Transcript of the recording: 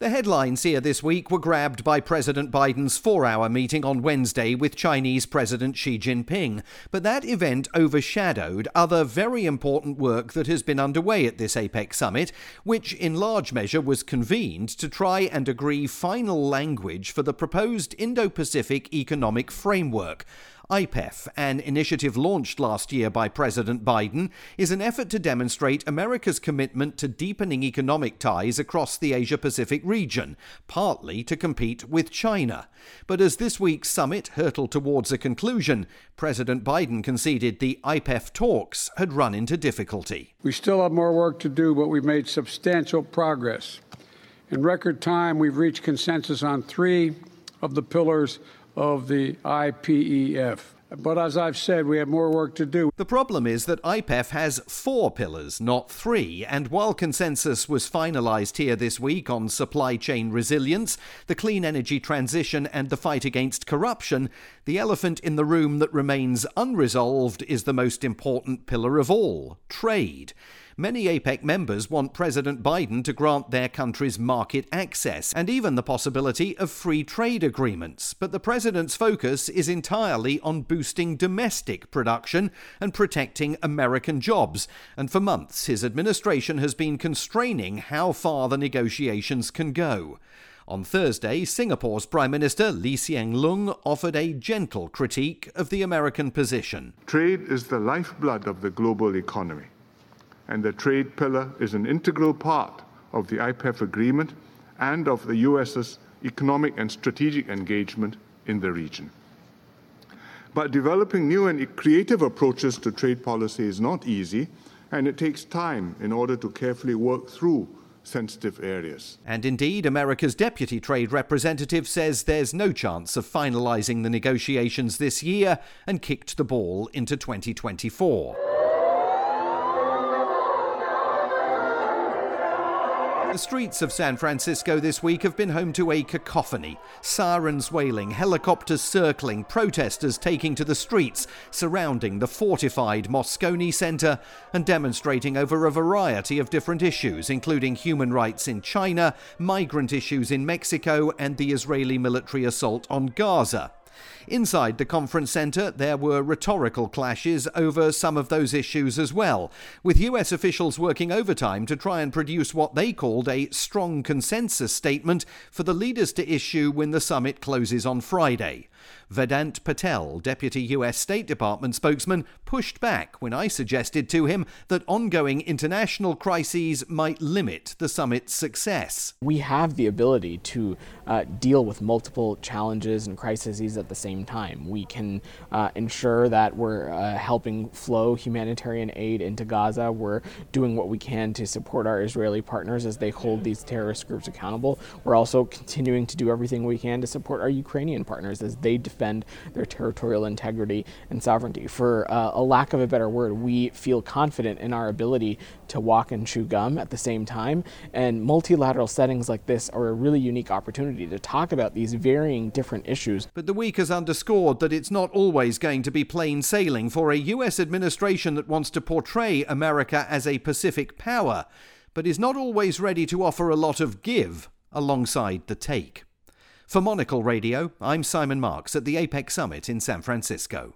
The headlines here this week were grabbed by President Biden's four hour meeting on Wednesday with Chinese President Xi Jinping. But that event overshadowed other very important work that has been underway at this APEC summit, which in large measure was convened to try and agree final language for the proposed Indo Pacific Economic Framework. IPEF, an initiative launched last year by President Biden, is an effort to demonstrate America's commitment to deepening economic ties across the Asia Pacific region, partly to compete with China. But as this week's summit hurtled towards a conclusion, President Biden conceded the IPEF talks had run into difficulty. We still have more work to do, but we've made substantial progress. In record time, we've reached consensus on three of the pillars of the IPEF. But as I've said, we have more work to do. The problem is that IPEF has four pillars, not three, and while consensus was finalised here this week on supply chain resilience, the clean energy transition, and the fight against corruption, the elephant in the room that remains unresolved is the most important pillar of all trade. Many APEC members want President Biden to grant their countries market access and even the possibility of free trade agreements. But the president's focus is entirely on boosting domestic production and protecting American jobs. And for months, his administration has been constraining how far the negotiations can go. On Thursday, Singapore's Prime Minister Lee Hsien Loong offered a gentle critique of the American position. Trade is the lifeblood of the global economy and the trade pillar is an integral part of the IPEF agreement and of the US's economic and strategic engagement in the region. But developing new and creative approaches to trade policy is not easy, and it takes time in order to carefully work through sensitive areas. And indeed, America's deputy trade representative says there's no chance of finalizing the negotiations this year and kicked the ball into 2024. The streets of San Francisco this week have been home to a cacophony. Sirens wailing, helicopters circling, protesters taking to the streets surrounding the fortified Moscone Center and demonstrating over a variety of different issues, including human rights in China, migrant issues in Mexico, and the Israeli military assault on Gaza. Inside the conference centre, there were rhetorical clashes over some of those issues as well, with US officials working overtime to try and produce what they called a strong consensus statement for the leaders to issue when the summit closes on Friday. Vedant Patel, Deputy US State Department spokesman, pushed back when I suggested to him that ongoing international crises might limit the summit's success. We have the ability to uh, deal with multiple challenges and crises at the same time. We can uh, ensure that we're uh, helping flow humanitarian aid into Gaza. We're doing what we can to support our Israeli partners as they hold these terrorist groups accountable. We're also continuing to do everything we can to support our Ukrainian partners as they defend their territorial integrity and sovereignty. For uh, a lack of a better word, we feel confident in our ability to walk and chew gum at the same time. And multilateral settings like this are a really unique opportunity to talk about these varying different issues. But the week has underscored that it's not always going to be plain sailing for a US administration that wants to portray America as a Pacific power, but is not always ready to offer a lot of give alongside the take. For Monocle Radio, I'm Simon Marks at the APEC Summit in San Francisco.